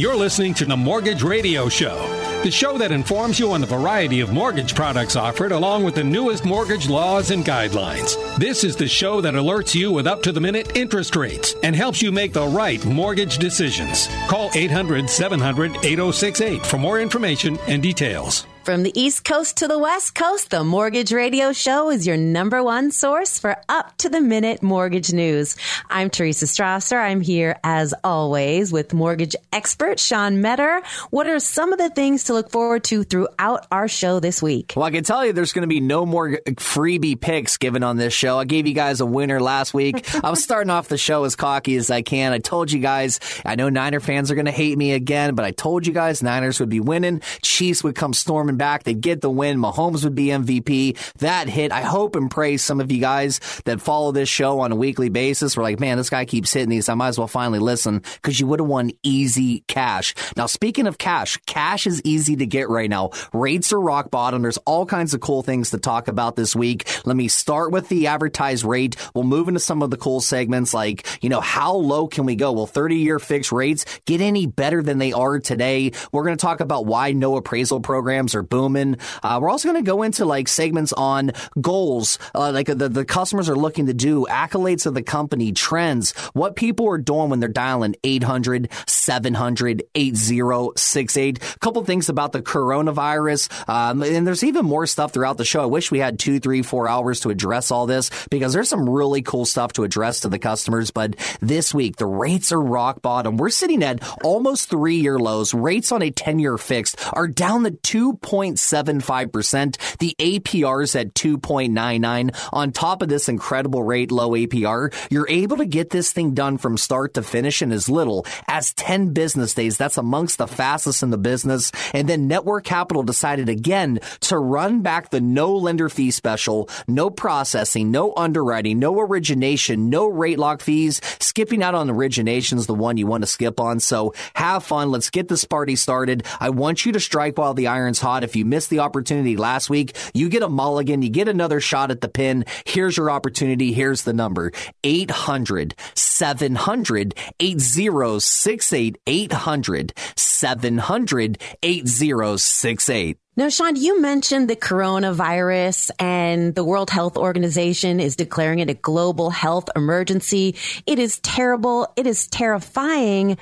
You're listening to the Mortgage Radio Show, the show that informs you on the variety of mortgage products offered along with the newest mortgage laws and guidelines. This is the show that alerts you with up to the minute interest rates and helps you make the right mortgage decisions. Call 800 700 8068 for more information and details. From the East Coast to the West Coast, the Mortgage Radio Show is your number one source for up to the minute mortgage news. I'm Teresa Strasser. I'm here as always with mortgage expert Sean Metter. What are some of the things to look forward to throughout our show this week? Well, I can tell you there's going to be no more freebie picks given on this show. I gave you guys a winner last week. I was starting off the show as cocky as I can. I told you guys, I know Niner fans are going to hate me again, but I told you guys Niners would be winning. Chiefs would come storming back. They'd get the win. Mahomes would be MVP. That hit. I hope and pray some of you guys that follow this show on a weekly basis were like, man, this guy keeps hitting these. I might as well finally listen because you would have won easy cash. Now, speaking of cash, cash is easy to get right now. Rates are rock bottom. There's all kinds of cool things to talk about this week. Let me start with the advertised rate. We'll move into some of the cool segments like, you know, how low can we go? Will 30 year fixed rates get any better than they are today? We're going to talk about why no appraisal programs are booming. Uh, we're also going to go into like segments on goals, uh, like the, the customers are looking to do, accolades of the company, trends, what people are doing when they're dialing 800 700 8068. A couple things about the coronavirus. Um, and there's even more stuff throughout the show. I wish we had two, three, four hours to address all this because there's some really cool stuff to address to the customers. But this week, the rates are rock bottom. We're sitting at almost three year lows. Rates on a 10 year fixed are down to 2.75%. The APR is at 2.99. On top of this incredible rate, low APR, you're able to get this thing done from start to finish in as little as 10 business days. That's amongst the fastest in the business. And then Network Capital decided again to run back the no lender fee special, no processing, no underwriting, no origination, no rate lock fees. Skipping out on origination is the one you want to skip on. So have fun. Let's get this party started. I want you to strike while the iron's hot. If you missed the opportunity last week, you get a mulligan. You get another shot at the pin. Here's your opportunity. Here's the number 800 700 8068 800 700 8068. Now, Sean, you mentioned the coronavirus and the World Health Organization is declaring it a global health emergency. It is terrible. It is terrifying.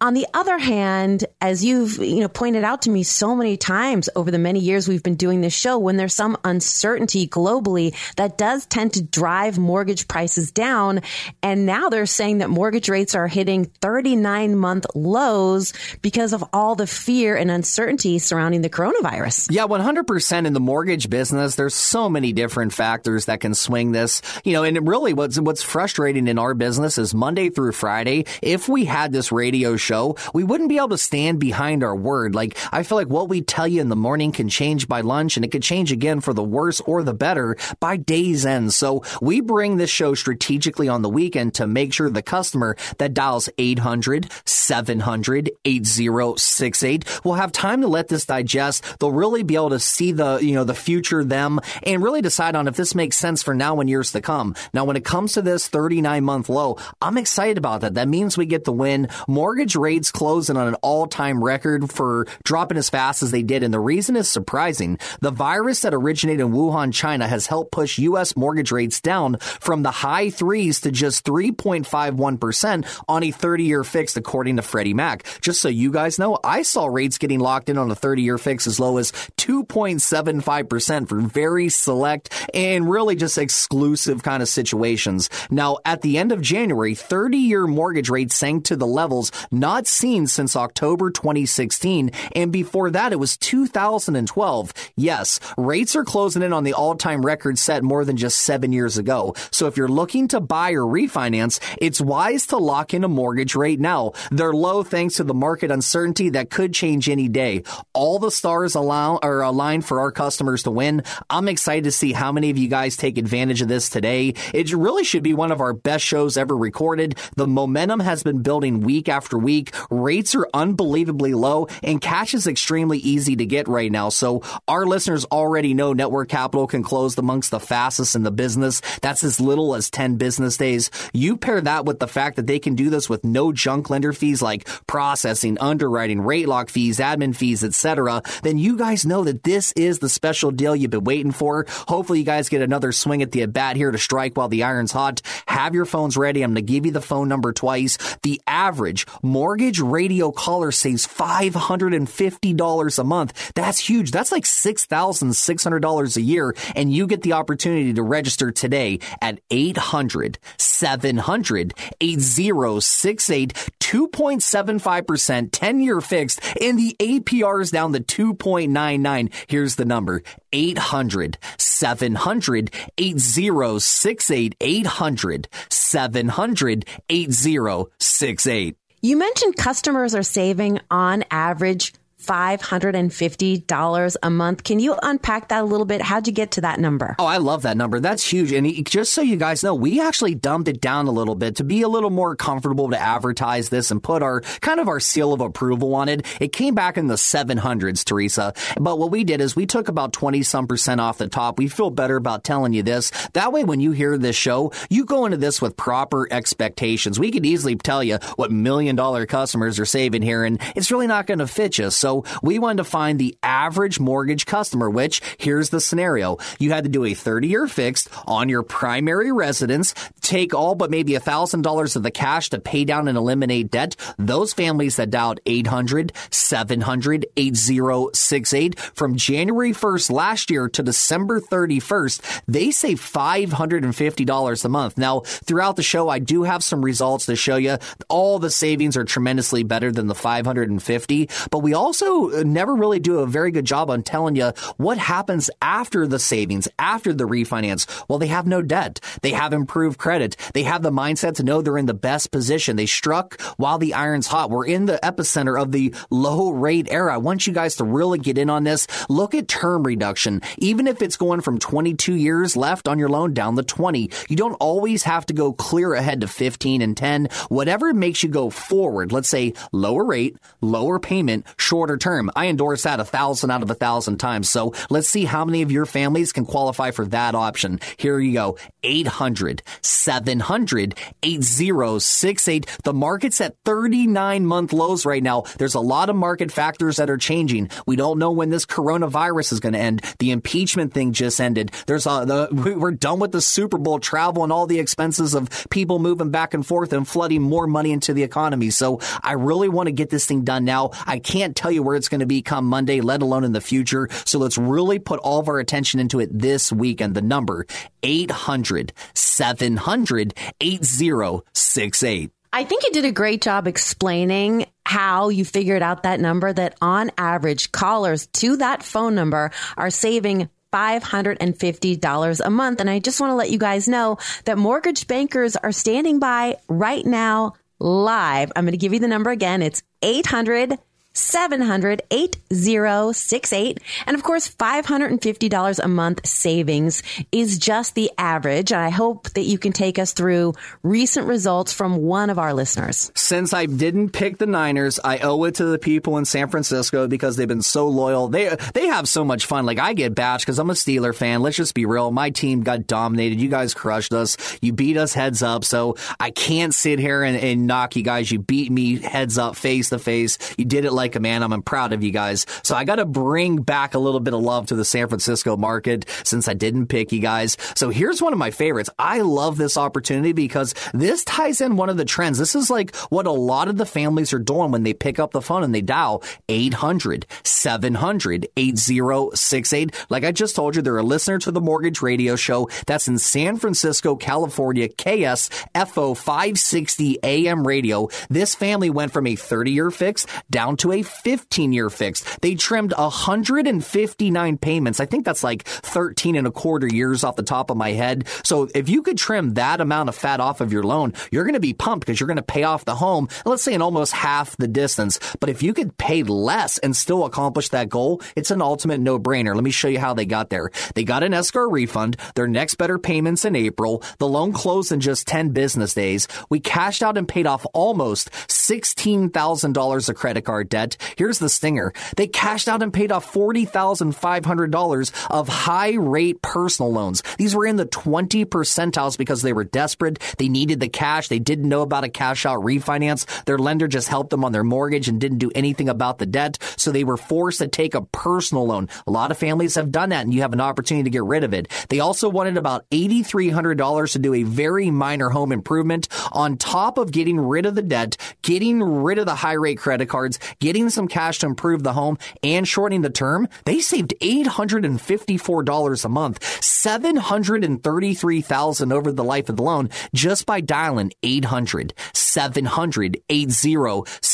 On the other hand, as you've you know pointed out to me so many times over the many years we've been doing this show, when there's some uncertainty globally, that does tend to drive mortgage prices down. And now they're saying that mortgage rates are hitting 39 month lows because of all the fear and uncertainty surrounding the coronavirus. Yeah, 100% in the mortgage business, there's so many different factors that can swing this. You know, and really what's what's frustrating in our business is Monday through Friday, if we had this radio show show, we wouldn't be able to stand behind our word. Like, I feel like what we tell you in the morning can change by lunch and it could change again for the worse or the better by day's end. So we bring this show strategically on the weekend to make sure the customer that dials 800 700 8068 will have time to let this digest. They'll really be able to see the, you know, the future them and really decide on if this makes sense for now and years to come. Now, when it comes to this 39 month low, I'm excited about that. That means we get the win. Mortgage rates closing on an all-time record for dropping as fast as they did. And the reason is surprising. The virus that originated in Wuhan, China has helped push U.S. mortgage rates down from the high threes to just 3.51% on a 30-year fix, according to Freddie Mac. Just so you guys know, I saw rates getting locked in on a 30-year fix as low as 2.75% for very select and really just exclusive kind of situations. Now, at the end of January, 30-year mortgage rates sank to the levels not not seen since October 2016. And before that, it was 2012. Yes, rates are closing in on the all time record set more than just seven years ago. So if you're looking to buy or refinance, it's wise to lock in a mortgage rate now. They're low thanks to the market uncertainty that could change any day. All the stars allow are aligned for our customers to win. I'm excited to see how many of you guys take advantage of this today. It really should be one of our best shows ever recorded. The momentum has been building week after week week. Rates are unbelievably low and cash is extremely easy to get right now. So our listeners already know Network Capital can close amongst the fastest in the business. That's as little as 10 business days. You pair that with the fact that they can do this with no junk lender fees like processing, underwriting, rate lock fees, admin fees, etc. Then you guys know that this is the special deal you've been waiting for. Hopefully you guys get another swing at the at bat here to strike while the iron's hot. Have your phones ready. I'm going to give you the phone number twice. The average mortgage radio caller saves $550 a month. That's huge. That's like $6,600 a year. And you get the opportunity to register today at 800 700 8068 2.75%, 10 year fixed, and the APR is down to 2.99. Here's the number 800 700 8068 800 700 8068. You mentioned customers are saving on average $550 a month. Can you unpack that a little bit? How'd you get to that number? Oh, I love that number. That's huge. And just so you guys know, we actually dumped it down a little bit to be a little more comfortable to advertise this and put our kind of our seal of approval on it. It came back in the 700s, Teresa. But what we did is we took about 20 some percent off the top. We feel better about telling you this. That way, when you hear this show, you go into this with proper expectations. We could easily tell you what million dollar customers are saving here, and it's really not going to fit you. So we wanted to find the average mortgage customer, which here's the scenario. You had to do a 30 year fixed on your primary residence, take all but maybe $1,000 of the cash to pay down and eliminate debt. Those families that dialed 800 700 8068 from January 1st last year to December 31st, they save $550 a month. Now, throughout the show, I do have some results to show you. All the savings are tremendously better than the 550, but we also Uh, never really do a very good job on telling you what happens after the savings, after the refinance. Well, they have no debt. They have improved credit. They have the mindset to know they're in the best position. They struck while the iron's hot. We're in the epicenter of the low rate era. I want you guys to really get in on this. Look at term reduction. Even if it's going from 22 years left on your loan down to 20, you don't always have to go clear ahead to 15 and 10. Whatever makes you go forward, let's say lower rate, lower payment, shorter term. I endorse that a thousand out of a thousand times. So let's see how many of your families can qualify for that option. Here you go. 800 700 8068. The market's at 39 month lows right now. There's a lot of market factors that are changing. We don't know when this coronavirus is going to end. The impeachment thing just ended. There's a, the, we're done with the Super Bowl travel and all the expenses of people moving back and forth and flooding more money into the economy. So I really want to get this thing done now. I can't tell you where it's going to be come Monday, let alone in the future. So let's really put all of our attention into it this weekend. The number 800 700 8068. I think you did a great job explaining how you figured out that number that on average callers to that phone number are saving $550 a month. And I just want to let you guys know that mortgage bankers are standing by right now live. I'm going to give you the number again. It's 800 700 8068. And of course, $550 a month savings is just the average. And I hope that you can take us through recent results from one of our listeners. Since I didn't pick the Niners, I owe it to the people in San Francisco because they've been so loyal. They they have so much fun. Like I get bashed because I'm a Steeler fan. Let's just be real. My team got dominated. You guys crushed us. You beat us heads up. So I can't sit here and, and knock you guys. You beat me heads up, face to face. You did it like a man. I'm proud of you guys. So I got to bring back a little bit of love to the San Francisco market since I didn't pick you guys. So here's one of my favorites. I love this opportunity because this ties in one of the trends. This is like what a lot of the families are doing when they pick up the phone and they dial 800 700 8068. Like I just told you, they're a listener to the Mortgage Radio Show. That's in San Francisco, California, KSFO 560 AM radio. This family went from a 30 year fix down to a a 15 year fixed. They trimmed 159 payments. I think that's like 13 and a quarter years off the top of my head. So if you could trim that amount of fat off of your loan, you're going to be pumped because you're going to pay off the home, let's say in almost half the distance. But if you could pay less and still accomplish that goal, it's an ultimate no brainer. Let me show you how they got there. They got an escrow refund, their next better payments in April. The loan closed in just 10 business days. We cashed out and paid off almost $16,000 of credit card debt. Here's the stinger. They cashed out and paid off $40,500 of high rate personal loans. These were in the 20 percentiles because they were desperate. They needed the cash. They didn't know about a cash out refinance. Their lender just helped them on their mortgage and didn't do anything about the debt. So they were forced to take a personal loan. A lot of families have done that and you have an opportunity to get rid of it. They also wanted about $8,300 to do a very minor home improvement on top of getting rid of the debt, getting rid of the high rate credit cards, getting some cash to improve the home and shortening the term. They saved $854 a month, $733,000 over the life of the loan just by dialing 800 700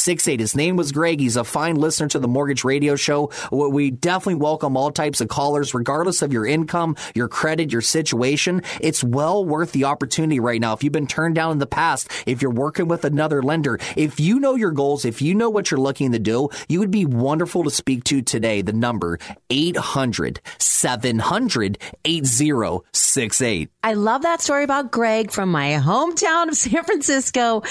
8068. His name was Greg. He's a fine listener to the mortgage radio show. We definitely welcome all types of callers, regardless of your income, your credit, your situation. It's well worth the opportunity right now. If you've been turned down in the past, if you're working with another lender, if you know your goals, if you know what you're looking to do, you would be wonderful to speak to today. The number 800 700 8068. I love that story about Greg from my hometown of San Francisco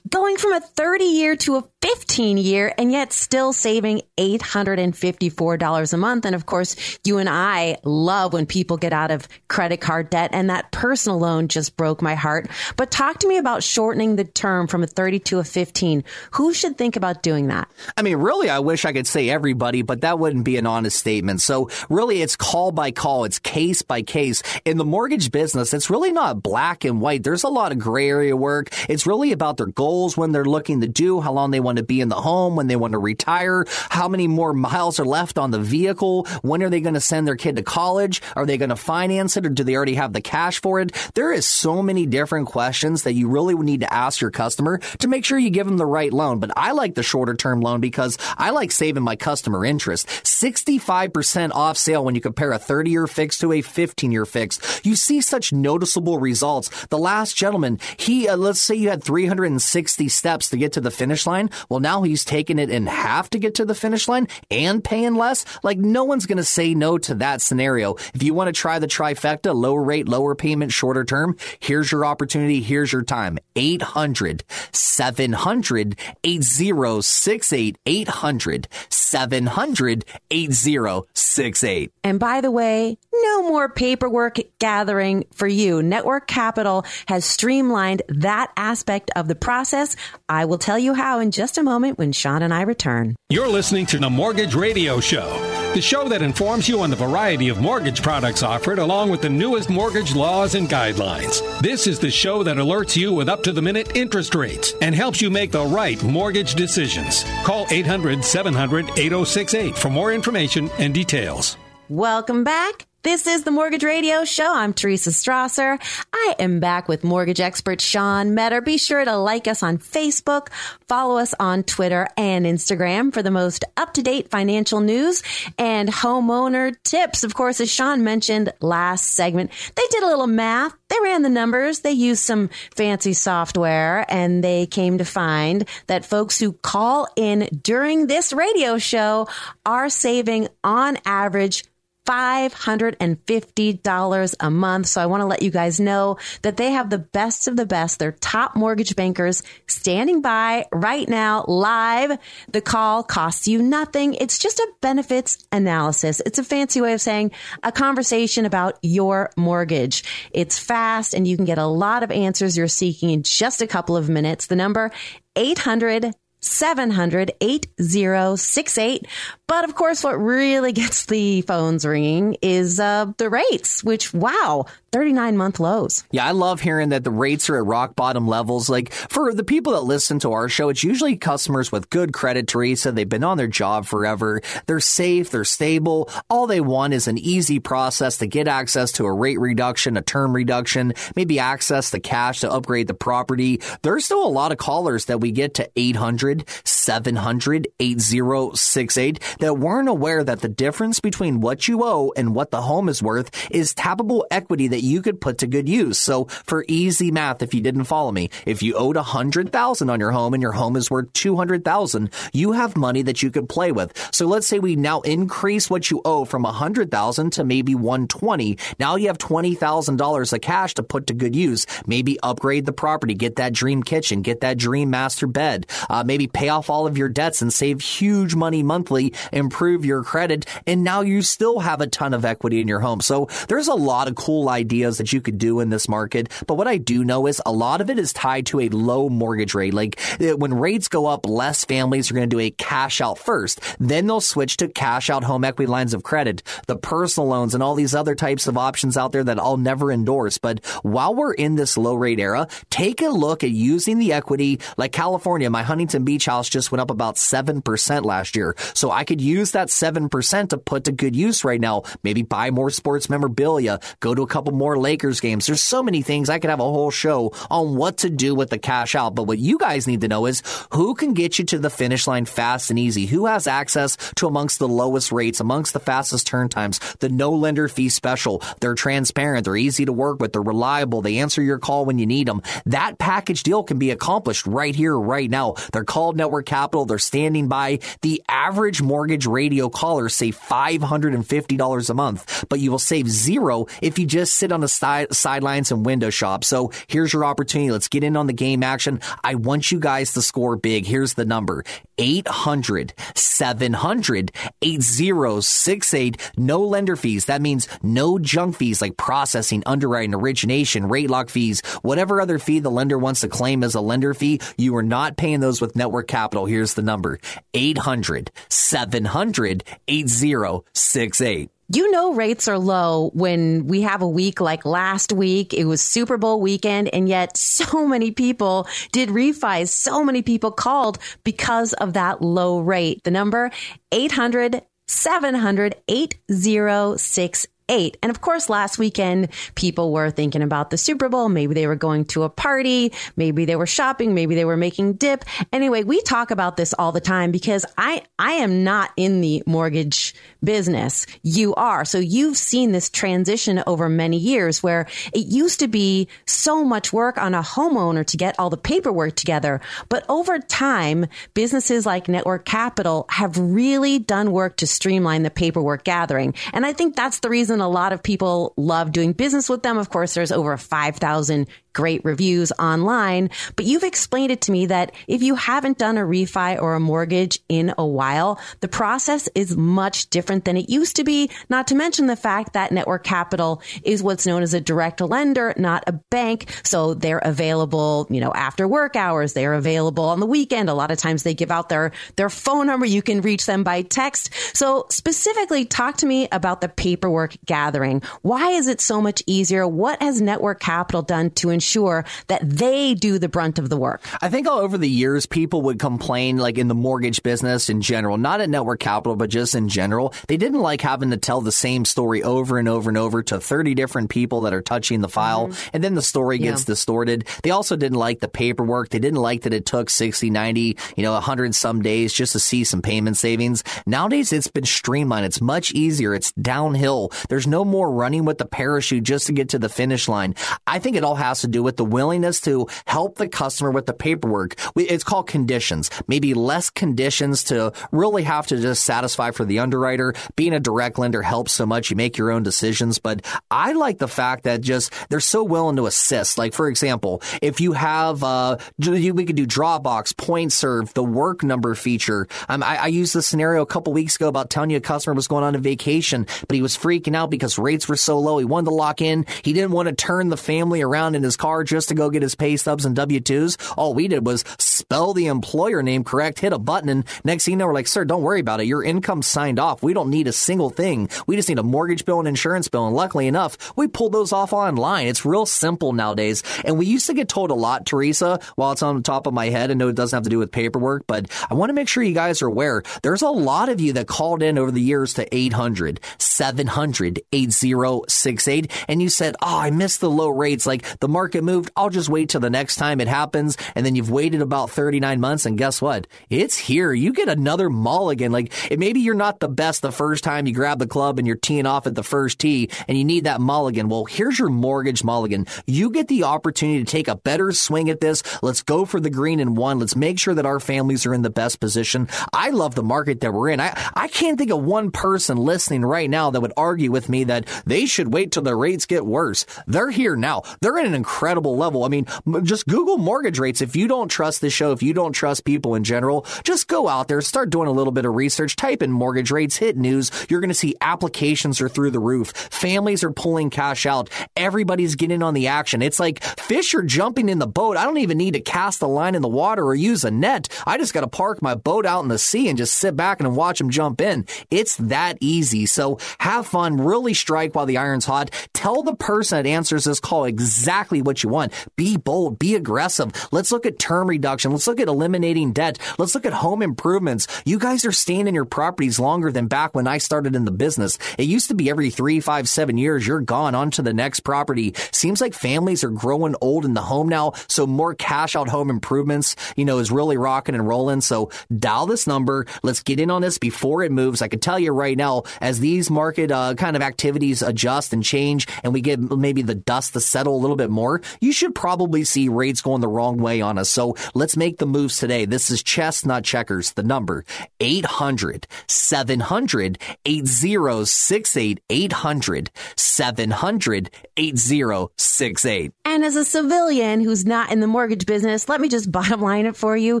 going from a 30 year to a 15 year and yet still saving $854 a month. And of course, you and I love when people get out of credit card debt and that personal loan just broke my heart. But talk to me about shortening the term from a 30 to a 15. Who should think about doing that? I mean, really, I wish I could say everybody, but that wouldn't be an honest statement. So really, it's call by call. It's case by case. In the mortgage business, it's really not black and white. There's a lot of gray area work. It's really about their goals when they're looking to do, how long they want to be in the home, when they want to retire, how many more miles are left on the vehicle, when are they going to send their kid to college? Are they going to finance it or do they already have the cash for it? There is so many different questions that you really need to ask your customer to make sure you give them the right loan. But I like the shorter term loan because I like saving my customer interest. 65% off sale when you compare a 30 year fix to a 15 year fix. You see such noticeable results. The last gentleman, he, uh, let's say you had 360 steps to get to the finish line. Well, now he's taking it in half to get to the finish line and paying less. Like no one's going to say no to that scenario. If you want to try the trifecta, lower rate, lower payment, shorter term, here's your opportunity. Here's your time. 800 700 8068. 800 700 8068. And by the way, no more paperwork gathering for you. Network Capital has streamlined that aspect of the process. I will tell you how in just a moment when Sean and I return. You're listening to the Mortgage Radio Show, the show that informs you on the variety of mortgage products offered along with the newest mortgage laws and guidelines. This is the show that alerts you with up to the minute interest rates and helps you make the right mortgage decisions. Call 800 700 8068 for more information and details. Welcome back. This is the Mortgage Radio Show. I'm Teresa Strasser. I am back with mortgage expert Sean Metter. Be sure to like us on Facebook, follow us on Twitter and Instagram for the most up to date financial news and homeowner tips. Of course, as Sean mentioned last segment, they did a little math. They ran the numbers. They used some fancy software and they came to find that folks who call in during this radio show are saving on average $550 a month. So I want to let you guys know that they have the best of the best. They're top mortgage bankers standing by right now live. The call costs you nothing. It's just a benefits analysis. It's a fancy way of saying a conversation about your mortgage. It's fast and you can get a lot of answers you're seeking in just a couple of minutes. The number 800 700 8068. But of course, what really gets the phones ringing is uh, the rates, which, wow, 39 month lows. Yeah, I love hearing that the rates are at rock bottom levels. Like for the people that listen to our show, it's usually customers with good credit, Teresa. They've been on their job forever. They're safe. They're stable. All they want is an easy process to get access to a rate reduction, a term reduction, maybe access to cash to upgrade the property. There's still a lot of callers that we get to 800 700 8068 that weren't aware that the difference between what you owe and what the home is worth is tappable equity that you could put to good use. So for easy math, if you didn't follow me, if you owed a hundred thousand on your home and your home is worth two hundred thousand, you have money that you could play with. So let's say we now increase what you owe from a hundred thousand to maybe one twenty. Now you have twenty thousand dollars of cash to put to good use. Maybe upgrade the property, get that dream kitchen, get that dream master bed. Uh, maybe pay off all of your debts and save huge money monthly, improve your credit, and now you still have a ton of equity in your home. So there's a lot of cool cool ideas that you could do in this market. But what I do know is a lot of it is tied to a low mortgage rate. Like uh, when rates go up, less families are going to do a cash out first. Then they'll switch to cash out home equity lines of credit, the personal loans and all these other types of options out there that I'll never endorse. But while we're in this low rate era, take a look at using the equity like California. My Huntington Beach house just went up about 7% last year. So I could use that 7% to put to good use right now. Maybe buy more sports memorabilia, go to a couple more Lakers games. There's so many things. I could have a whole show on what to do with the cash out. But what you guys need to know is who can get you to the finish line fast and easy? Who has access to amongst the lowest rates, amongst the fastest turn times, the no lender fee special? They're transparent. They're easy to work with. They're reliable. They answer your call when you need them. That package deal can be accomplished right here, right now. They're called Network Capital. They're standing by. The average mortgage radio caller save $550 a month, but you will save zero if you just sit on the side, sidelines and window shop. So here's your opportunity. Let's get in on the game action. I want you guys to score big. Here's the number 800 700 8068. No lender fees. That means no junk fees like processing, underwriting, origination, rate lock fees, whatever other fee the lender wants to claim as a lender fee. You are not paying those with Network Capital. Here's the number 800 700 8068 you know rates are low when we have a week like last week. It was Super Bowl weekend, and yet so many people did refis. So many people called because of that low rate. The number 800 700 8068 eight. And of course, last weekend, people were thinking about the Super Bowl. Maybe they were going to a party. Maybe they were shopping. Maybe they were making dip. Anyway, we talk about this all the time because I, I am not in the mortgage business. You are. So you've seen this transition over many years where it used to be so much work on a homeowner to get all the paperwork together. But over time, businesses like Network Capital have really done work to streamline the paperwork gathering. And I think that's the reason a lot of people love doing business with them. Of course, there's over 5,000 great reviews online, but you've explained it to me that if you haven't done a refi or a mortgage in a while, the process is much different than it used to be. Not to mention the fact that Network Capital is what's known as a direct lender, not a bank. So they're available, you know, after work hours. They're available on the weekend. A lot of times they give out their, their phone number. You can reach them by text. So specifically talk to me about the paperwork gathering. Why is it so much easier? What has Network Capital done to ensure ensure that they do the brunt of the work. I think all over the years, people would complain, like in the mortgage business in general, not at Network Capital, but just in general. They didn't like having to tell the same story over and over and over to 30 different people that are touching the file. Mm-hmm. And then the story gets yeah. distorted. They also didn't like the paperwork. They didn't like that it took 60, 90, you know, 100 some days just to see some payment savings. Nowadays, it's been streamlined. It's much easier. It's downhill. There's no more running with the parachute just to get to the finish line. I think it all has to do with the willingness to help the customer with the paperwork. It's called conditions. Maybe less conditions to really have to just satisfy for the underwriter. Being a direct lender helps so much. You make your own decisions. But I like the fact that just they're so willing to assist. Like, for example, if you have, uh, we could do Dropbox, Point Serve, the work number feature. Um, I, I used this scenario a couple weeks ago about telling you a customer was going on a vacation, but he was freaking out because rates were so low. He wanted to lock in. He didn't want to turn the family around in his car just to go get his pay stubs and W-2s. All we did was spell the employer name correct, hit a button, and next thing you know, we're like, sir, don't worry about it. Your income's signed off. We don't need a single thing. We just need a mortgage bill and insurance bill. And luckily enough, we pulled those off online. It's real simple nowadays. And we used to get told a lot, Teresa, while it's on the top of my head. I know it doesn't have to do with paperwork, but I want to make sure you guys are aware. There's a lot of you that called in over the years to 800, 700, 8068, and you said, Oh, I missed the low rates. Like the market moved. I'll just wait till the next time it happens. And then you've waited about 39 months. And guess what? It's here. You get another mulligan. Like maybe you're not the best the first time you grab the club and you're teeing off at the first tee and you need that mulligan. Well, here's your mortgage mulligan. You get the opportunity to take a better swing at this. Let's go for the green in one. Let's make sure that our families are in the best position. I love the market that we're in. I, I can't think of one person listening right now that would argue with me that they should wait till the rates get worse. They're here now. They're in an incredible level. I mean, just Google mortgage rates. If you don't trust the show, if you don't trust people in general, just go out there, start doing a little bit of research, type in mortgage rates, hit news. You're going to see applications are through the roof. Families are pulling cash out. Everybody's getting on the action. It's like fish are jumping in the boat. I don't even need to cast a line in the water or use a net. I just got to park my boat out in the sea and just sit back and watch them jump in. It's that easy. So have fun, really strike while the iron's hot. Tell the person that answers this call exactly what you want. Be bold, be aggressive. Let's look at term reduction. Let's look at eliminating debt. Let's look at home improvements. You guys are staying in your properties longer than back when I started in the business. It used to be every three, five, seven years, you're gone on to the next property. Seems like families are growing old in the home now. So more cash out home improvements, you know, is really rocking and rolling. So dial this number. Let's get in on this before it moves. I can tell you right now, as these market uh, kind of activities adjust and change and we get maybe the dust to settle a little bit more, you should probably see rates going the wrong way on us. So let's make the moves today. This is chess, not checkers. The number 800 700 8068 800 700 8068. And as a civilian who's not in the mortgage business, let me just bottom line it for you.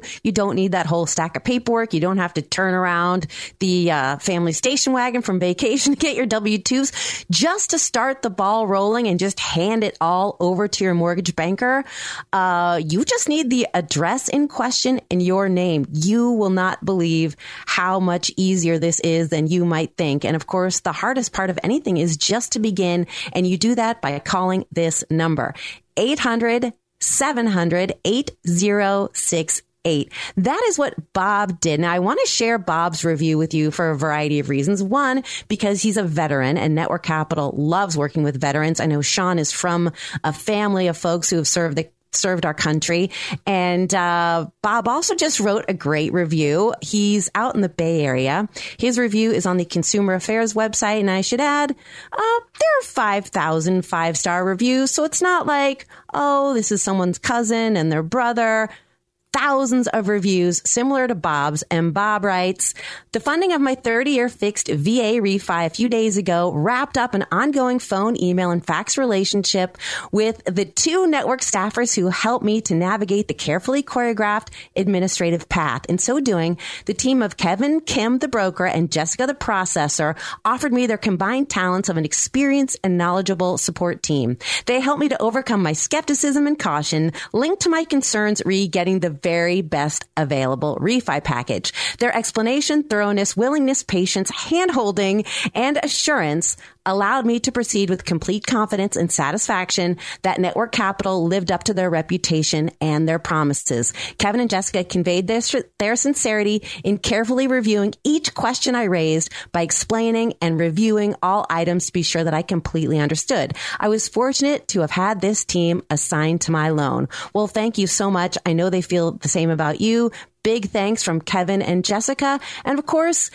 You don't need that whole stack of paperwork. You don't have to turn around the uh, family station wagon from vacation to get your W 2s just to start the ball rolling and just hand it all over to your mortgage banker. Uh, you just need the address in question and your name. You will not believe how much easier this is than you might think. And of course, the hardest part of anything is just to begin. And you do that by calling this number 800 700 8068. That is what Bob did. Now I want to share Bob's review with you for a variety of reasons. One, because he's a veteran and Network Capital loves working with veterans. I know Sean is from a family of folks who have served the served our country. And uh, Bob also just wrote a great review. He's out in the Bay Area. His review is on the Consumer Affairs website. And I should add, uh, there are 5,000 five star reviews. So it's not like, oh, this is someone's cousin and their brother thousands of reviews similar to Bob's. And Bob writes, the funding of my 30 year fixed VA refi a few days ago wrapped up an ongoing phone, email, and fax relationship with the two network staffers who helped me to navigate the carefully choreographed administrative path. In so doing, the team of Kevin, Kim, the broker, and Jessica, the processor, offered me their combined talents of an experienced and knowledgeable support team. They helped me to overcome my skepticism and caution linked to my concerns re getting the very best available refi package. Their explanation, thoroughness, willingness, patience, handholding, and assurance allowed me to proceed with complete confidence and satisfaction that Network Capital lived up to their reputation and their promises. Kevin and Jessica conveyed their, their sincerity in carefully reviewing each question I raised by explaining and reviewing all items to be sure that I completely understood. I was fortunate to have had this team assigned to my loan. Well, thank you so much. I know they feel the same about you. Big thanks from Kevin and Jessica. And of course,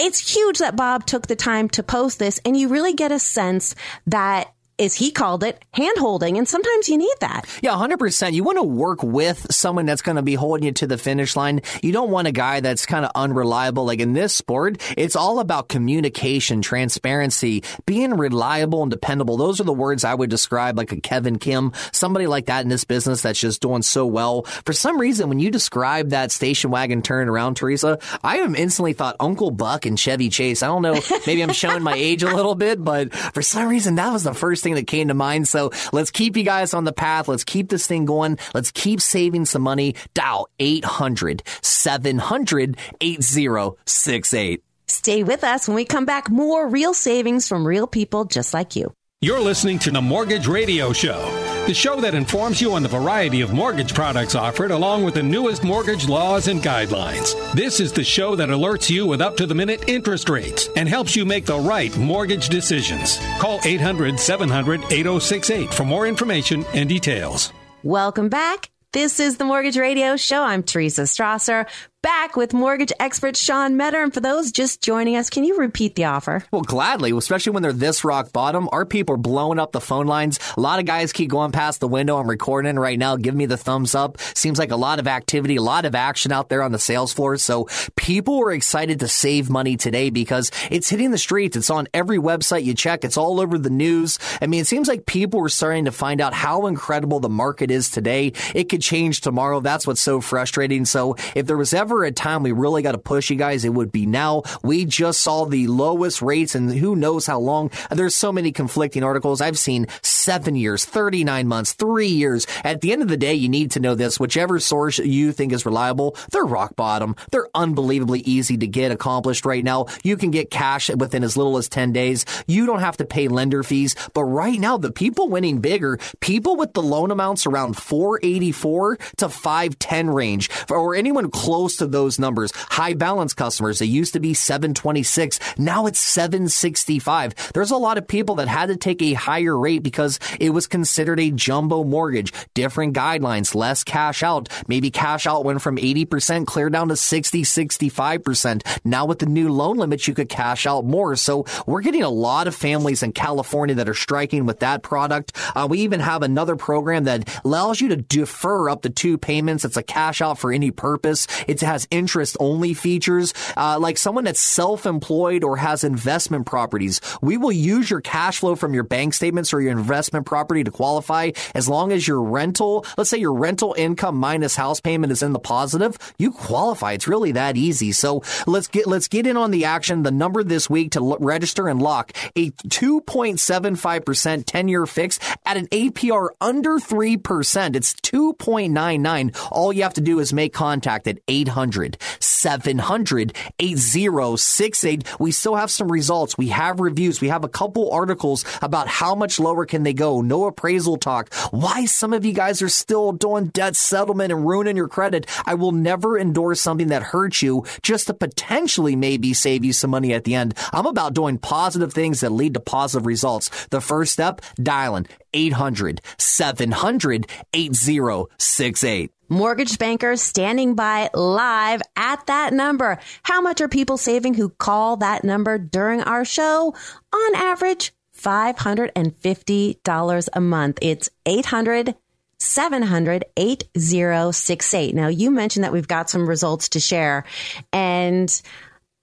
it's huge that Bob took the time to post this and you really get a sense that as he called it, hand holding. And sometimes you need that. Yeah, 100%. You want to work with someone that's going to be holding you to the finish line. You don't want a guy that's kind of unreliable. Like in this sport, it's all about communication, transparency, being reliable and dependable. Those are the words I would describe like a Kevin Kim, somebody like that in this business that's just doing so well. For some reason, when you describe that station wagon turn around, Teresa, I have instantly thought Uncle Buck and Chevy Chase. I don't know, maybe I'm showing my age a little bit, but for some reason, that was the first thing that came to mind. So let's keep you guys on the path. Let's keep this thing going. Let's keep saving some money. Dial 800 700 8068. Stay with us when we come back. More real savings from real people just like you. You're listening to the Mortgage Radio Show, the show that informs you on the variety of mortgage products offered along with the newest mortgage laws and guidelines. This is the show that alerts you with up to the minute interest rates and helps you make the right mortgage decisions. Call 800 700 8068 for more information and details. Welcome back. This is the Mortgage Radio Show. I'm Teresa Strasser back with mortgage expert Sean Metter. And for those just joining us, can you repeat the offer? Well, gladly, especially when they're this rock bottom. Our people are blowing up the phone lines. A lot of guys keep going past the window. I'm recording right now. Give me the thumbs up. Seems like a lot of activity, a lot of action out there on the sales floor. So people are excited to save money today because it's hitting the streets. It's on every website you check. It's all over the news. I mean, it seems like people are starting to find out how incredible the market is today. It could change tomorrow. That's what's so frustrating. So if there was ever ever a time we really got to push you guys, it would be now. We just saw the lowest rates and who knows how long. There's so many conflicting articles. I've seen seven years, 39 months, three years. At the end of the day, you need to know this. Whichever source you think is reliable, they're rock bottom. They're unbelievably easy to get accomplished right now. You can get cash within as little as 10 days. You don't have to pay lender fees. But right now, the people winning bigger, people with the loan amounts around 484 to 510 range, or anyone close to those numbers. High balance customers, it used to be 726. Now it's 765. There's a lot of people that had to take a higher rate because it was considered a jumbo mortgage. Different guidelines, less cash out. Maybe cash out went from 80% clear down to 60, 65%. Now with the new loan limits, you could cash out more. So we're getting a lot of families in California that are striking with that product. Uh, we even have another program that allows you to defer up to two payments. It's a cash out for any purpose. It has interest only features, uh, like someone that's self-employed or has investment properties. We will use your cash flow from your bank statements or your investment property to qualify as long as your rental, let's say your rental income minus house payment is in the positive, you qualify. It's really that easy. So let's get, let's get in on the action. The number this week to l- register and lock a 2.75% 10 year fix at an APR under 3%. It's 2.99. All you have to do is make contact at 800 800 700 8068. We still have some results. We have reviews. We have a couple articles about how much lower can they go. No appraisal talk. Why some of you guys are still doing debt settlement and ruining your credit. I will never endorse something that hurts you just to potentially maybe save you some money at the end. I'm about doing positive things that lead to positive results. The first step, dialing 800 700 8068. Mortgage bankers standing by live at that number. How much are people saving who call that number during our show? On average, $550 a month. It's 800 700 8068. Now, you mentioned that we've got some results to share and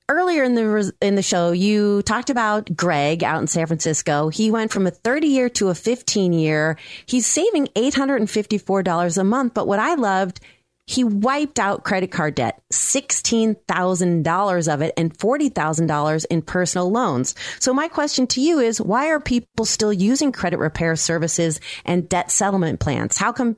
earlier in the in the show, you talked about Greg out in San Francisco. He went from a 30 year to a 15 year. He's saving $854 a month. But what I loved, he wiped out credit card debt, $16,000 of it and $40,000 in personal loans. So my question to you is, why are people still using credit repair services and debt settlement plans? How come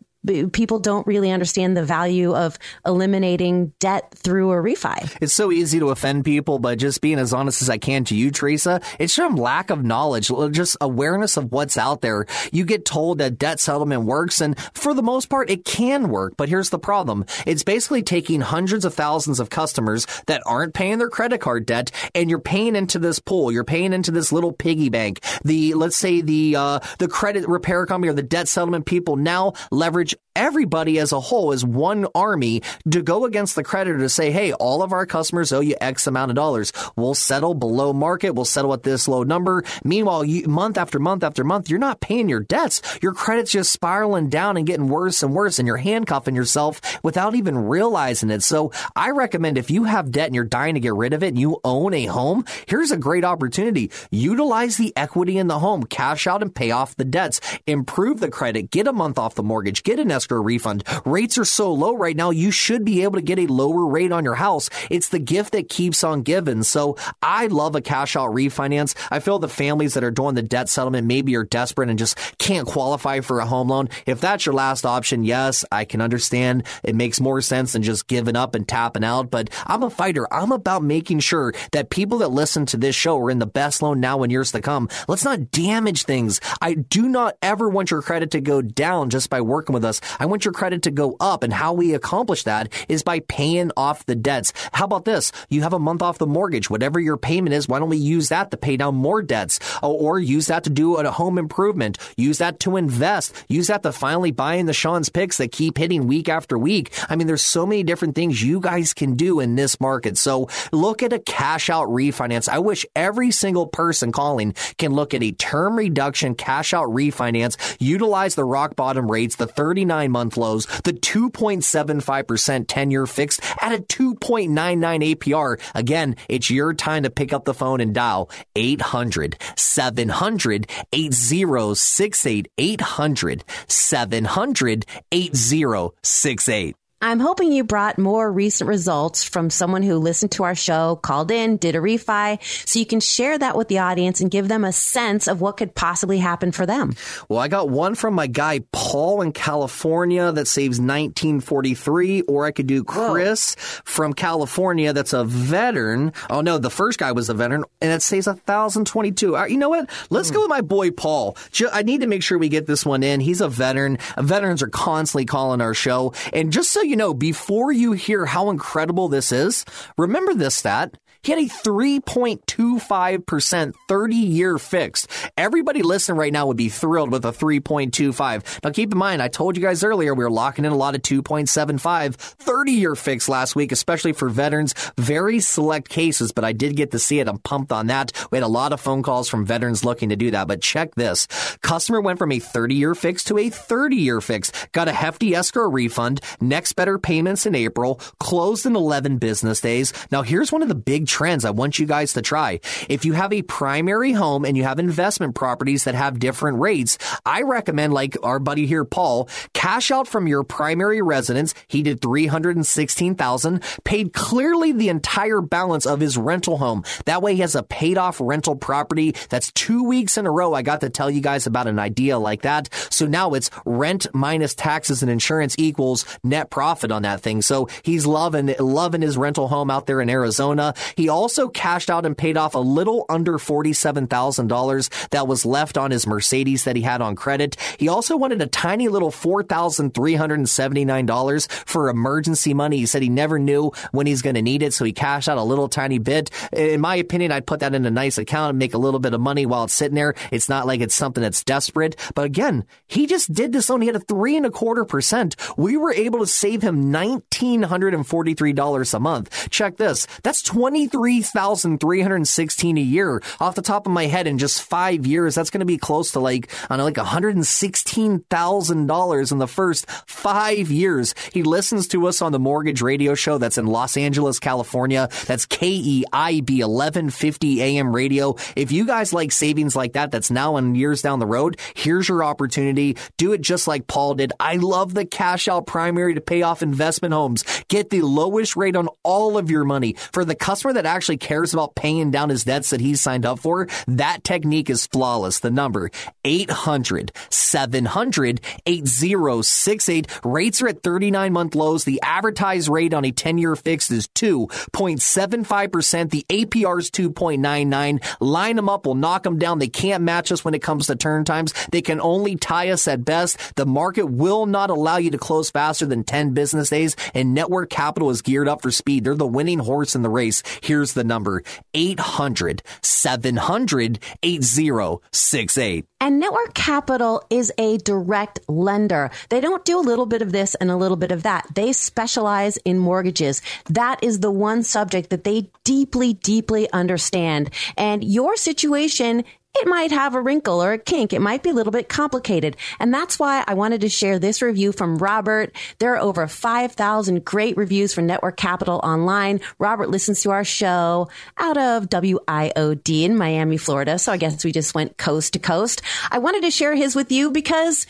people don't really understand the value of eliminating debt through a refi. It's so easy to offend people, but just being as honest as I can to you, Teresa, it's from lack of knowledge, just awareness of what's out there. You get told that debt settlement works, and for the most part, it can work. But here's the problem. It's basically taking hundreds of thousands of customers that aren't paying their credit card debt, and you're paying into this pool. You're paying into this little piggy bank. The, let's say the, uh, the credit repair company or the debt settlement people now leverage everybody as a whole as one army to go against the creditor to say, hey, all of our customers owe you X amount of dollars. We'll settle below market. We'll settle at this low number. Meanwhile, you, month after month after month, you're not paying your debts. Your credit's just spiraling down and getting worse and worse, and you're handcuffing yourself without even realizing it. So I recommend if you have debt and you're dying to get rid of it and you own a home, here's a great opportunity. Utilize the equity in the home, cash out and pay off the debts, improve the credit, get a month off the mortgage, get an escrow refund. Rates are so low right now, you should be able to get a lower rate on your house. It's the gift that keeps on giving. So I love a cash out refinance. I feel the families that are doing the debt settlement maybe are desperate and just can't qualify for a home loan. If that's your last option, yes, I can understand. It makes more sense than just giving up and tapping out. But I'm a fighter. I'm about making sure that people that listen to this show are in the best loan now and years to come. Let's not damage things. I do not ever want your credit to go down just by working with us. I want your credit to go up. And how we accomplish that is by paying off the debts. How about this? You have a month off the mortgage. Whatever your payment is, why don't we use that to pay down more debts oh, or use that to do a home improvement? Use that to invest. Use that to finally buy in the Sean's picks that keep hitting week after week. I mean, there's so many different things you guys can do in this market. So look at a cash out refinance. I wish every single person calling can look at a term reduction cash out refinance, utilize the rock bottom rates, the 39 month lows, the 2.75% 10 year fixed at a 2.99 APR. Again, it's your time to pick up the phone and dial 800 700 8068 800 700 8068. I'm hoping you brought more recent results from someone who listened to our show, called in, did a refi, so you can share that with the audience and give them a sense of what could possibly happen for them. Well, I got one from my guy Paul in California that saves 1943, or I could do Chris Whoa. from California that's a veteran. Oh no, the first guy was a veteran, and it saves 1022. Right, you know what? Let's mm. go with my boy Paul. I need to make sure we get this one in. He's a veteran. Veterans are constantly calling our show, and just so you you know, before you hear how incredible this is, remember this stat. He had a 3.25% 30 year fixed. Everybody listening right now would be thrilled with a 3.25. Now keep in mind, I told you guys earlier we were locking in a lot of 2.75 30 year fix last week, especially for veterans. Very select cases, but I did get to see it. I'm pumped on that. We had a lot of phone calls from veterans looking to do that, but check this. Customer went from a 30 year fix to a 30 year fix, got a hefty escrow refund, next better payments in April, closed in 11 business days. Now here's one of the big trends I want you guys to try. If you have a primary home and you have investment properties that have different rates, I recommend, like our buddy here, Paul, cash out from your primary residence. He did 316,000, paid clearly the entire balance of his rental home. That way he has a paid off rental property. That's two weeks in a row. I got to tell you guys about an idea like that. So now it's rent minus taxes and insurance equals net profit on that thing. So he's loving, loving his rental home out there in Arizona. He also cashed out and paid off a little under $47,000 that was left on his Mercedes that he had on credit. He also wanted a tiny little $4,379 for emergency money. He said he never knew when he's going to need it, so he cashed out a little tiny bit. In my opinion, I'd put that in a nice account and make a little bit of money while it's sitting there. It's not like it's something that's desperate. But again, he just did this loan. He had a three and a quarter percent. We were able to save him $1,943 a month. Check this. That's 20 23,316 a year. Off the top of my head, in just five years, that's going to be close to like, know, like $116,000 in the first five years. He listens to us on the mortgage radio show that's in Los Angeles, California. That's KEIB 1150 AM radio. If you guys like savings like that, that's now in years down the road, here's your opportunity. Do it just like Paul did. I love the cash out primary to pay off investment homes. Get the lowest rate on all of your money for the customer that that actually cares about paying down his debts that he's signed up for, that technique is flawless. The number 800 700 8068. Rates are at 39 month lows. The advertised rate on a 10 year fixed is 2.75%. The APR is 2.99. Line them up. We'll knock them down. They can't match us when it comes to turn times. They can only tie us at best. The market will not allow you to close faster than 10 business days and network capital is geared up for speed. They're the winning horse in the race. Here's the number 800 700 8068. And Network Capital is a direct lender. They don't do a little bit of this and a little bit of that. They specialize in mortgages. That is the one subject that they deeply, deeply understand. And your situation it might have a wrinkle or a kink. It might be a little bit complicated. And that's why I wanted to share this review from Robert. There are over 5,000 great reviews for Network Capital online. Robert listens to our show out of WIOD in Miami, Florida. So I guess we just went coast to coast. I wanted to share his with you because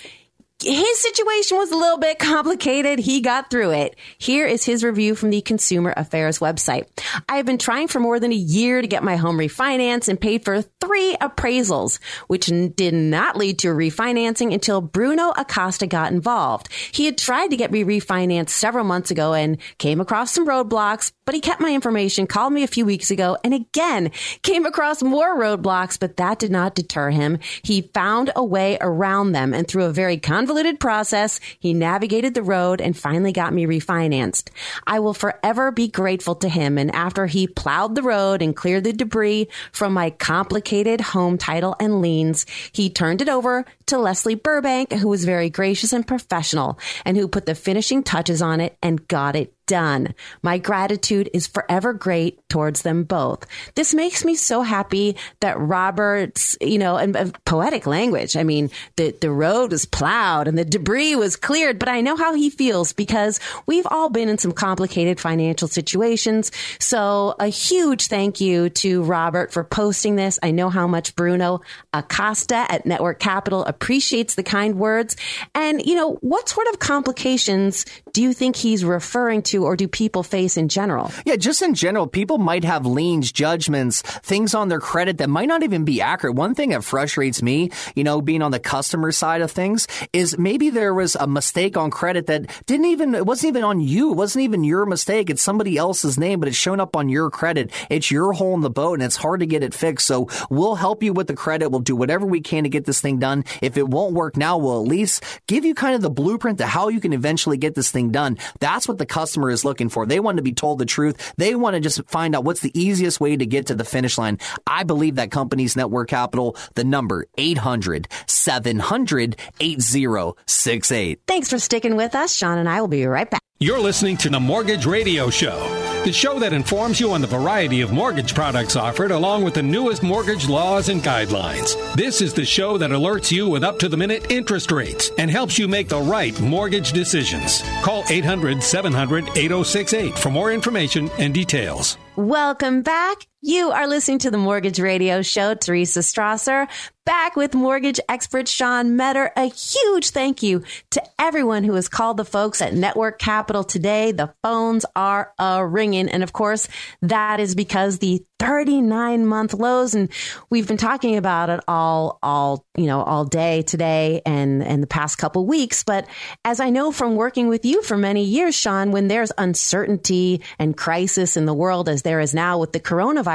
his situation was a little bit complicated. He got through it. Here is his review from the Consumer Affairs website. I have been trying for more than a year to get my home refinanced and paid for three appraisals, which did not lead to refinancing until Bruno Acosta got involved. He had tried to get me refinanced several months ago and came across some roadblocks, but he kept my information, called me a few weeks ago, and again came across more roadblocks, but that did not deter him. He found a way around them and through a very convoluted process, he navigated the road and finally got me refinanced. I will forever be grateful to him. And after he plowed the road and cleared the debris from my complicated home title and liens, he turned it over to Leslie Burbank, who was very gracious and professional and who put the finishing touches on it and got it done. My gratitude is forever great towards them both. This makes me so happy that Robert's, you know, and, poetic language. I mean, the, the road was plowed and the debris was cleared, but I know how he feels because we've all been in some complicated financial situations. So a huge thank you to Robert for posting this. I know how much Bruno Acosta at Network Capital appreciates the kind words. And, you know, what sort of complications do you think he's referring to or do people face in general? Yeah, just in general, people might have liens, judgments, things on their credit that might not even be accurate. One thing that frustrates me, you know, being on the customer side of things is maybe there was a mistake on credit that didn't even, it wasn't even on you. It wasn't even your mistake. It's somebody else's name, but it's shown up on your credit. It's your hole in the boat and it's hard to get it fixed. So we'll help you with the credit. We'll do whatever we can to get this thing done. If it won't work now, we'll at least give you kind of the blueprint to how you can eventually get this thing done. That's what the customer is looking for. They want to be told the truth. They want to just find out what's the easiest way to get to the finish line. I believe that company's network capital, the number 800 700 8068. Thanks for sticking with us. Sean and I will be right back. You're listening to the Mortgage Radio Show, the show that informs you on the variety of mortgage products offered along with the newest mortgage laws and guidelines. This is the show that alerts you with up to the minute interest rates and helps you make the right mortgage decisions. Call 800 700 8068 for more information and details. Welcome back. You are listening to the Mortgage Radio Show. Teresa Strasser back with mortgage expert Sean Metter. A huge thank you to everyone who has called the folks at Network Capital today. The phones are a ringing. And of course, that is because the 39 month lows. And we've been talking about it all, all, you know, all day today and, and the past couple weeks. But as I know from working with you for many years, Sean, when there's uncertainty and crisis in the world as there is now with the coronavirus,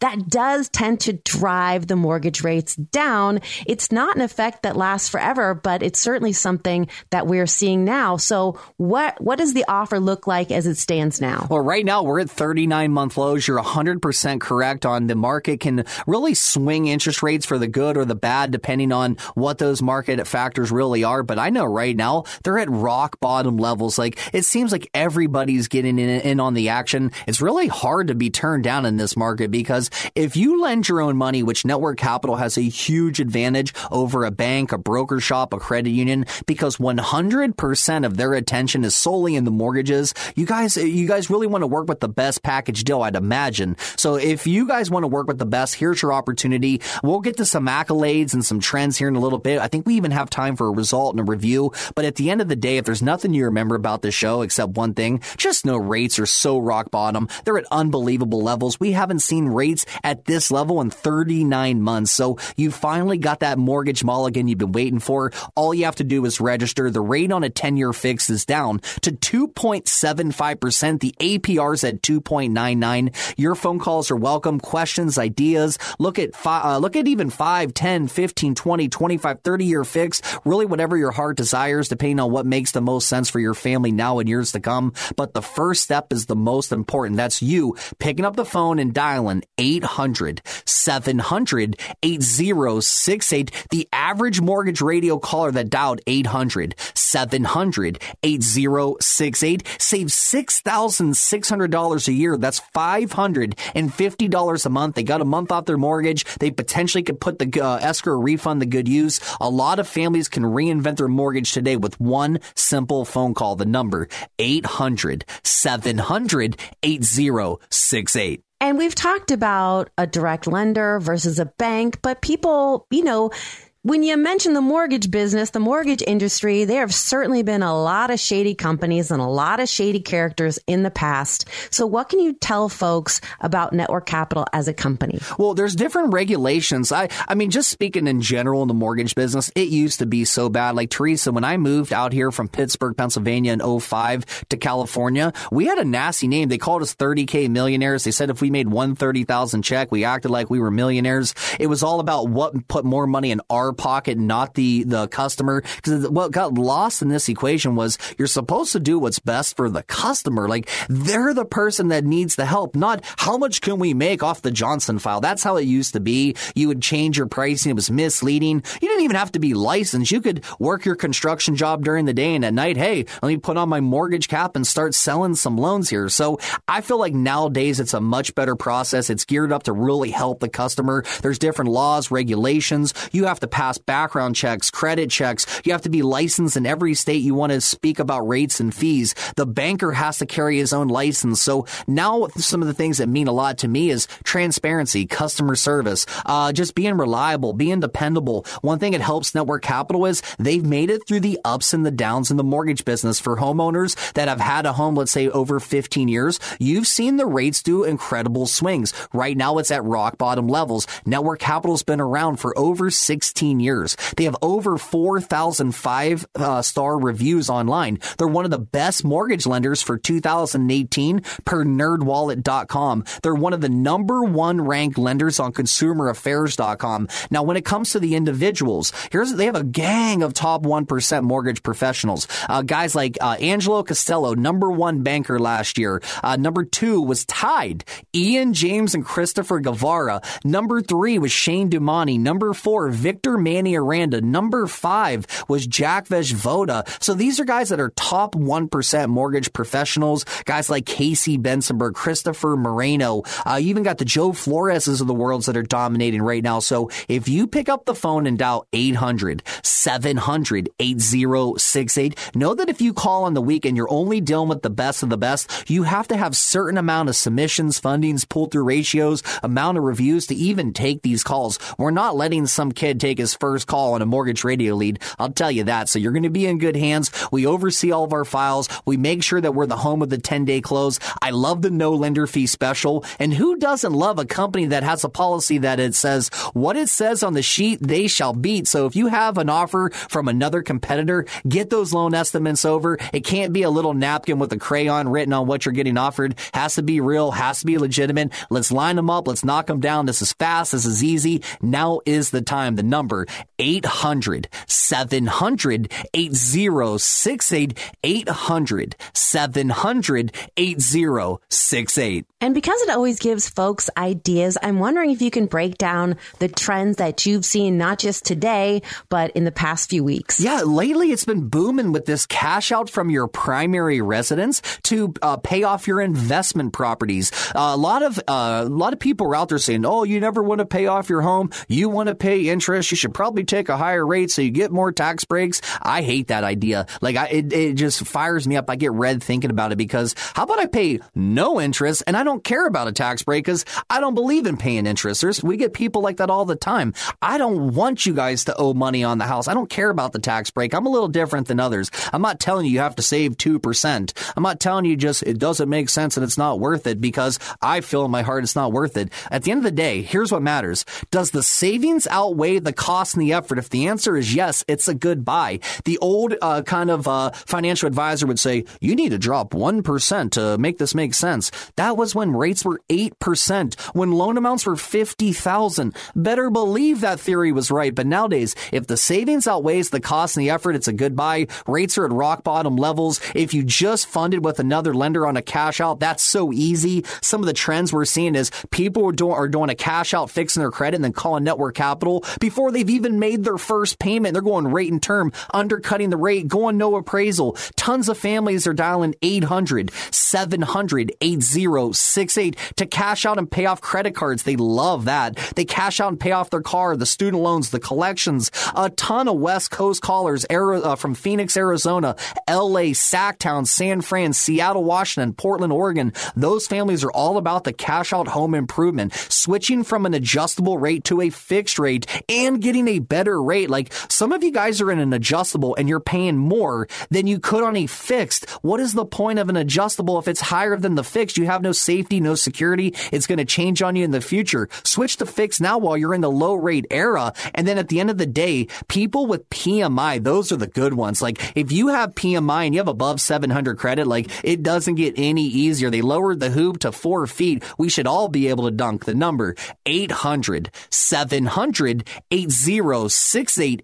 that does tend to drive the mortgage rates down. It's not an effect that lasts forever, but it's certainly something that we're seeing now. So what, what does the offer look like as it stands now? Well, right now we're at 39 month lows. You're 100% correct on the market can really swing interest rates for the good or the bad, depending on what those market factors really are. But I know right now they're at rock bottom levels. Like it seems like everybody's getting in, in on the action. It's really hard to be turned down in this market because if you lend your own money, which Network Capital has a huge advantage over a bank, a broker shop, a credit union, because 100% of their attention is solely in the mortgages. You guys, you guys really want to work with the best package deal, I'd imagine. So if you guys want to work with the best, here's your opportunity. We'll get to some accolades and some trends here in a little bit. I think we even have time for a result and a review. But at the end of the day, if there's nothing you remember about the show except one thing, just know rates are so rock bottom. They're at unbelievable levels. We haven't seen rates at this level in 39 months. So you finally got that mortgage mulligan you've been waiting for. All you have to do is register. The rate on a 10 year fix is down to 2.75%. The APR's at 2.99. Your phone calls are welcome questions, ideas. Look at fi- uh, look at even 5, 10, 15, 20, 25, 30 year fix. Really whatever your heart desires depending on what makes the most sense for your family now and years to come. But the first step is the most important. That's you picking up the phone and dialing 800 700 8068. The average mortgage radio caller that dialed 800 700 8068 saves $6,600 a year. That's 550 $50 a month. They got a month off their mortgage. They potentially could put the uh, escrow refund the good use. A lot of families can reinvent their mortgage today with one simple phone call. The number 800 700 8068. And we've talked about a direct lender versus a bank, but people, you know, When you mention the mortgage business, the mortgage industry, there have certainly been a lot of shady companies and a lot of shady characters in the past. So what can you tell folks about Network Capital as a company? Well, there's different regulations. I, I mean, just speaking in general in the mortgage business, it used to be so bad. Like Teresa, when I moved out here from Pittsburgh, Pennsylvania in 05 to California, we had a nasty name. They called us 30K millionaires. They said if we made 130,000 check, we acted like we were millionaires. It was all about what put more money in our pocket, not the, the customer. Because what got lost in this equation was you're supposed to do what's best for the customer. Like they're the person that needs the help, not how much can we make off the Johnson file. That's how it used to be. You would change your pricing. It was misleading. You didn't even have to be licensed. You could work your construction job during the day and at night, hey, let me put on my mortgage cap and start selling some loans here. So I feel like nowadays it's a much better process. It's geared up to really help the customer. There's different laws, regulations. You have to pass pass background checks, credit checks. You have to be licensed in every state you want to speak about rates and fees. The banker has to carry his own license. So now some of the things that mean a lot to me is transparency, customer service, uh, just being reliable, being dependable. One thing that helps Network Capital is they've made it through the ups and the downs in the mortgage business for homeowners that have had a home, let's say over 15 years. You've seen the rates do incredible swings. Right now it's at rock bottom levels. Network Capital's been around for over 16 years. They have over 4,005 uh, star reviews online. They're one of the best mortgage lenders for 2018 per nerdwallet.com. They're one of the number one ranked lenders on consumeraffairs.com. Now, when it comes to the individuals, here's, they have a gang of top 1% mortgage professionals. Uh, guys like uh, Angelo Costello, number one banker last year. Uh, number two was tied. Ian James and Christopher Guevara. Number three was Shane Dumani. Number four, Victor Manny Aranda. Number five was Jack Vejvoda. So these are guys that are top 1% mortgage professionals. Guys like Casey Bensonberg, Christopher Moreno. Uh, you even got the Joe Floreses of the worlds that are dominating right now. So if you pick up the phone and dial 800 700 8068, know that if you call on the weekend, you're only dealing with the best of the best. You have to have certain amount of submissions, fundings, pull through ratios, amount of reviews to even take these calls. We're not letting some kid take his first call on a mortgage radio lead. I'll tell you that. So you're going to be in good hands. We oversee all of our files. We make sure that we're the home of the 10 day close. I love the no lender fee special. And who doesn't love a company that has a policy that it says what it says on the sheet, they shall beat. So if you have an offer from another competitor, get those loan estimates over. It can't be a little napkin with a crayon written on what you're getting offered. Has to be real, has to be legitimate. Let's line them up. Let's knock them down. This is fast. This is easy. Now is the time. The number 800 700 8068. 800 700 8068. And because it always gives folks ideas, I'm wondering if you can break down the trends that you've seen, not just today, but in the past few weeks. Yeah, lately it's been booming with this cash out from your primary residence to uh, pay off your investment properties. Uh, a lot of uh, a lot of people are out there saying, "Oh, you never want to pay off your home. You want to pay interest. You should probably take a higher rate so you get more tax breaks." I hate that idea. Like, I, it it just fires me up. I get red thinking about it because how about I pay no interest and I don't care about a tax break because I don't believe in paying interest. There's, we get people like that all the time. I don't want you guys to owe money on the house. I don't care about the tax break. I'm a little different than others. I'm not telling you you have to save 2%. I'm not telling you just it doesn't make sense and it's not worth it because I feel in my heart it's not worth it. At the end of the day, here's what matters. Does the savings outweigh the cost and the effort? If the answer is yes, it's a good buy. The old uh, kind of uh, financial advisor would say, you need to drop 1% to make this make sense. That was when rates were 8%, when loan amounts were 50,000. Better believe that theory was right. But nowadays, if the savings outweighs the cost and the effort, it's a good buy. Rates are at rock bottom levels. If you just funded with another lender on a cash out, that's so easy. Some of the trends we're seeing is people are doing, are doing a cash out, fixing their credit, and then calling Network Capital before they've even made their first payment. They're going rate and term, undercutting the rate, going no appraisal. Tons of families are dialing 800 700 8068 to cash out and pay off credit cards. They love that. They cash out and pay off their car, the student loans, the collections. A ton of West Coast callers uh, from Phoenix, Arizona, LA, Sacktown, San Fran, Seattle, Washington, Portland, Oregon. Those families are all about the cash out home improvement, switching from an adjustable rate to a fixed rate and getting getting a better rate. Like some of you guys are in an adjustable and you're paying more than you could on a fixed. What is the point of an adjustable if it's higher than the fixed? You have no safety, no security. It's going to change on you in the future. Switch to fixed now while you're in the low rate era. And then at the end of the day, people with PMI, those are the good ones. Like if you have PMI and you have above 700 credit, like it doesn't get any easier. They lowered the hoop to four feet. We should all be able to dunk the number 800 700 8068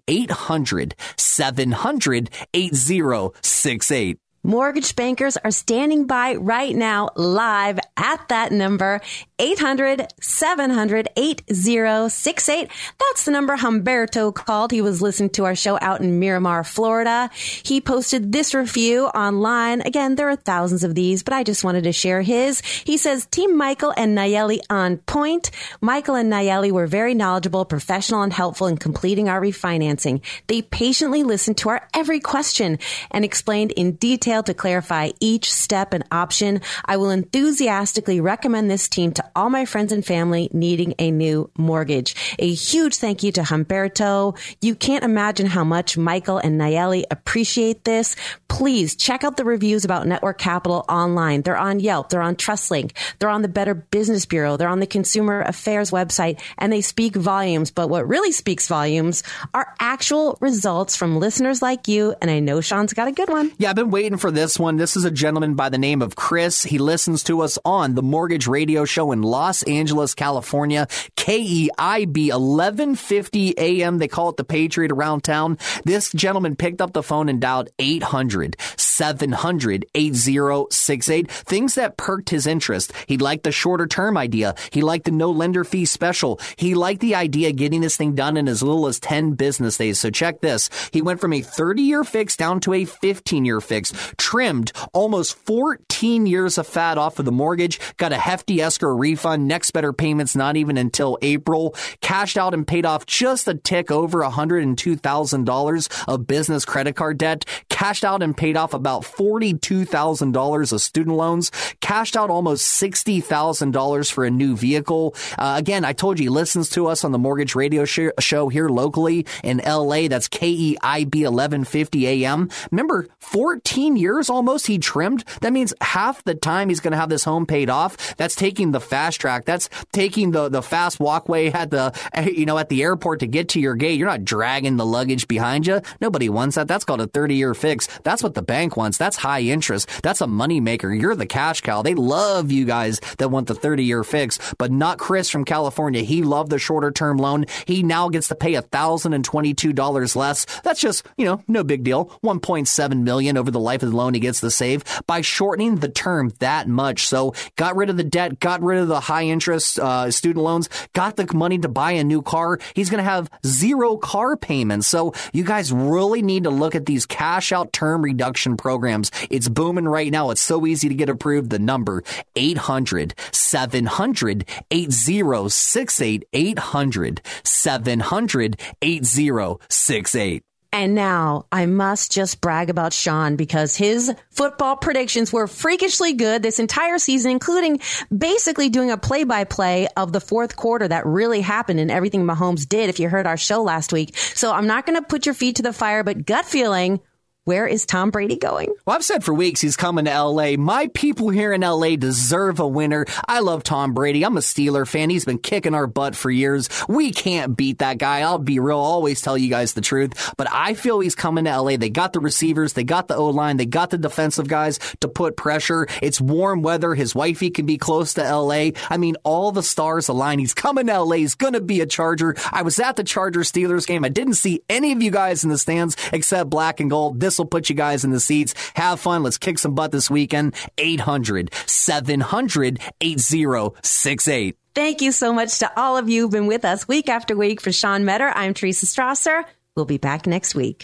800 700 8068. Mortgage bankers are standing by right now live at that number 800 700 8068. That's the number Humberto called. He was listening to our show out in Miramar, Florida. He posted this review online. Again, there are thousands of these, but I just wanted to share his. He says, Team Michael and Nayeli on point. Michael and Nayeli were very knowledgeable, professional, and helpful in completing our refinancing. They patiently listened to our every question and explained in detail detail to clarify each step and option. I will enthusiastically recommend this team to all my friends and family needing a new mortgage. A huge thank you to Humberto. You can't imagine how much Michael and Nayeli appreciate this. Please check out the reviews about Network Capital online. They're on Yelp. They're on TrustLink. They're on the Better Business Bureau. They're on the Consumer Affairs website and they speak volumes. But what really speaks volumes are actual results from listeners like you. And I know Sean's got a good one. Yeah, I've been waiting for this one. This is a gentleman by the name of Chris. He listens to us on the Mortgage Radio Show in Los Angeles, California. KEIB 1150 AM. They call it the Patriot around town. This gentleman picked up the phone and dialed 800 700 8068. Things that perked his interest. He liked the shorter term idea. He liked the no lender fee special. He liked the idea of getting this thing done in as little as 10 business days. So check this. He went from a 30 year fix down to a 15 year fix trimmed almost 14 years of fat off of the mortgage, got a hefty escrow refund, next better payments not even until April, cashed out and paid off just a tick over $102,000 of business credit card debt, cashed out and paid off about $42,000 of student loans, cashed out almost $60,000 for a new vehicle. Uh, again, I told you he listens to us on the mortgage radio sh- show here locally in LA. That's KEIB 1150 AM. Remember, 14 years almost he trimmed. That means half the time he's going to have this home paid off. That's taking the fast track. That's taking the, the fast walkway at the, you know, at the airport to get to your gate. You're not dragging the luggage behind you. Nobody wants that. That's called a 30 year fix. That's what the bank wants. That's high interest. That's a money maker. You're the cash cow. They love you guys that want the 30 year fix, but not Chris from California. He loved the shorter term loan. He now gets to pay $1,022 less. That's just, you know, no big deal. 1.7 million over the life of the loan he gets to save by shortening the term that much. So got rid of the debt, got rid of the high interest uh, student loans, got the money to buy a new car. He's going to have zero car payments. So you guys really need to look at these cash out term reduction programs. It's booming right now. It's so easy to get approved. The number 800 700 8068 800 700 8068. And now I must just brag about Sean because his football predictions were freakishly good this entire season, including basically doing a play by play of the fourth quarter that really happened and everything Mahomes did if you heard our show last week. So I'm not going to put your feet to the fire, but gut feeling, where is Tom Brady going? Well, I've said for weeks he's coming to LA. My people here in LA deserve a winner. I love Tom Brady. I'm a Steeler fan. He's been kicking our butt for years. We can't beat that guy. I'll be real. I'll always tell you guys the truth. But I feel he's coming to LA. They got the receivers. They got the O line. They got the defensive guys to put pressure. It's warm weather. His wifey can be close to LA. I mean, all the stars align. He's coming to LA. He's going to be a Charger. I was at the Charger Steelers game. I didn't see any of you guys in the stands except black and gold. This will put you guys in the seats. Have fun. Let's kick some butt this weekend. 800 700 8068. Thank you so much to all of you who've been with us week after week. For Sean Metter, I'm Teresa Strasser. We'll be back next week.